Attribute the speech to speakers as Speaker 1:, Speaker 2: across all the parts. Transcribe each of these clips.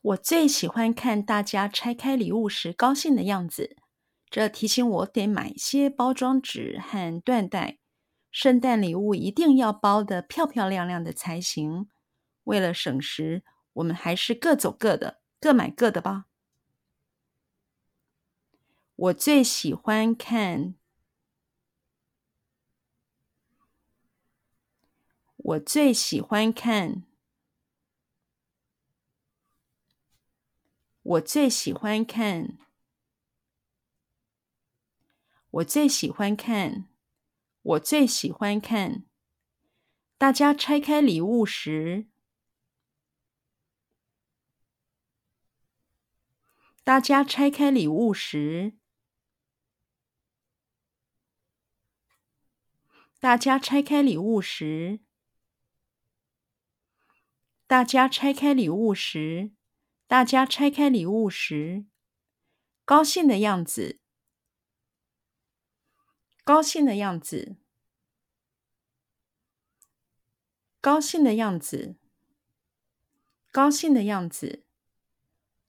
Speaker 1: 我最喜欢看大家拆开礼物时高兴的样子，这提醒我得买些包装纸和缎带。圣诞礼物一定要包得漂漂亮亮的才行。为了省时，我们还是各走各的，各买各的吧。我最喜欢看，我最喜欢看。我最喜欢看，我最喜欢看，我最喜欢看。大家拆开礼物时，大家拆开礼物时，大家拆开礼物时，大家拆开礼物时。大家拆开礼物时，高兴的样子，高兴的样子，高兴的样子，高兴的样子，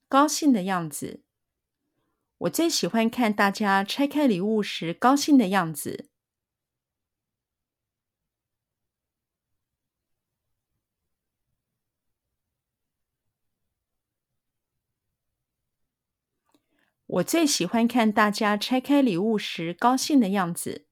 Speaker 1: 高兴的样子。我最喜欢看大家拆开礼物时高兴的样子。我最喜欢看大家拆开礼物时高兴的样子。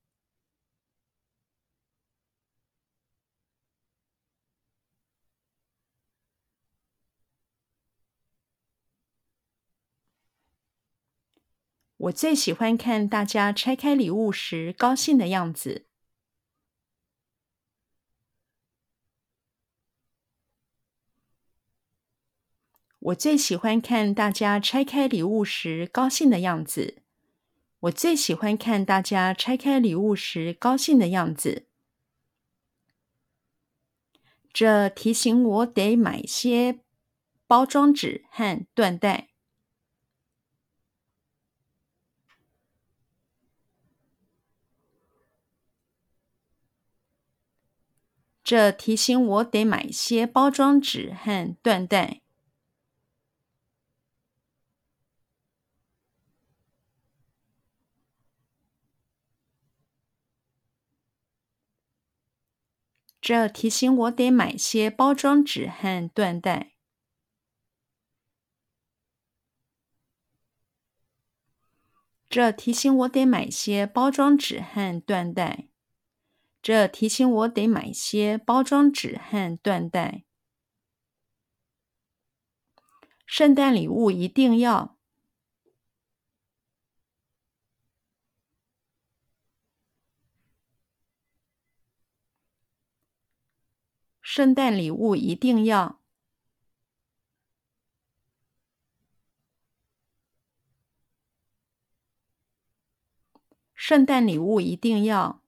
Speaker 1: 我最喜欢看大家拆开礼物时高兴的样子。我最喜欢看大家拆开礼物时高兴的样子。我最喜欢看大家拆开礼物时高兴的样子。这提醒我得买些包装纸和缎带。这提醒我得买些包装纸和缎带。这提醒我得买些包装纸和缎带。这提醒我得买些包装纸和缎带。这提醒我得买些包装纸和缎带。圣诞礼物一定要。圣诞礼物一定要。圣诞礼物一定要。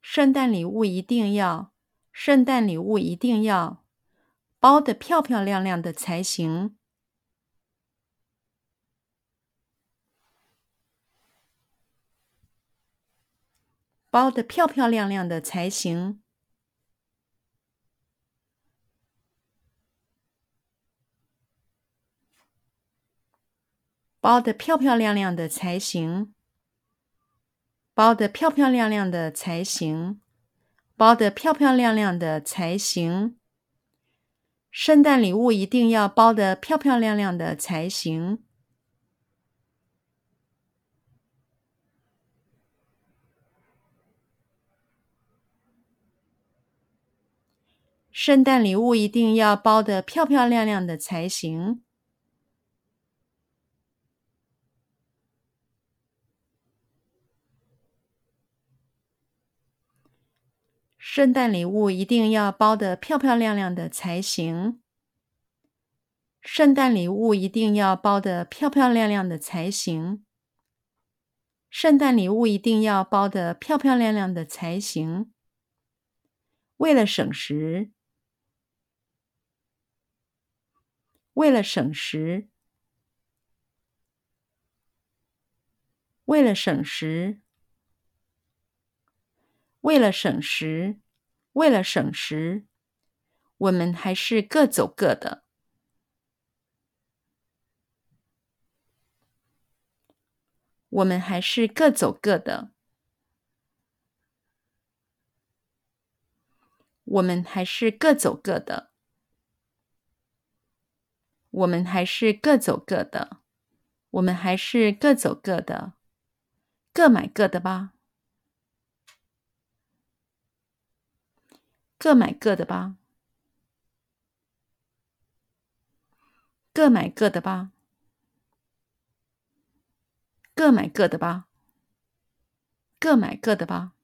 Speaker 1: 圣诞礼物一定要。圣诞礼物一定要。包的漂漂亮亮的才行。包的漂漂亮亮的才行。包的漂漂亮亮的才行。包的漂漂亮亮的才行。包的漂漂亮亮的才行。圣诞礼物一定要包的漂漂亮亮的才行。圣诞礼物一定要包得漂漂亮亮的才行。圣诞礼物一定要包得漂漂亮亮的才行。圣诞礼物一定要包得漂漂亮亮的才行。圣诞礼物一定要包得漂漂亮亮的才行。为了省时。为了省时，为了省时，为了省时，为了省时，我们还是各走各的。我们还是各走各的。我们还是各走各的。我们还是各走各的。我们还是各走各的。各买各的吧。各买各的吧。各买各的吧。各买各的吧。各买各的吧。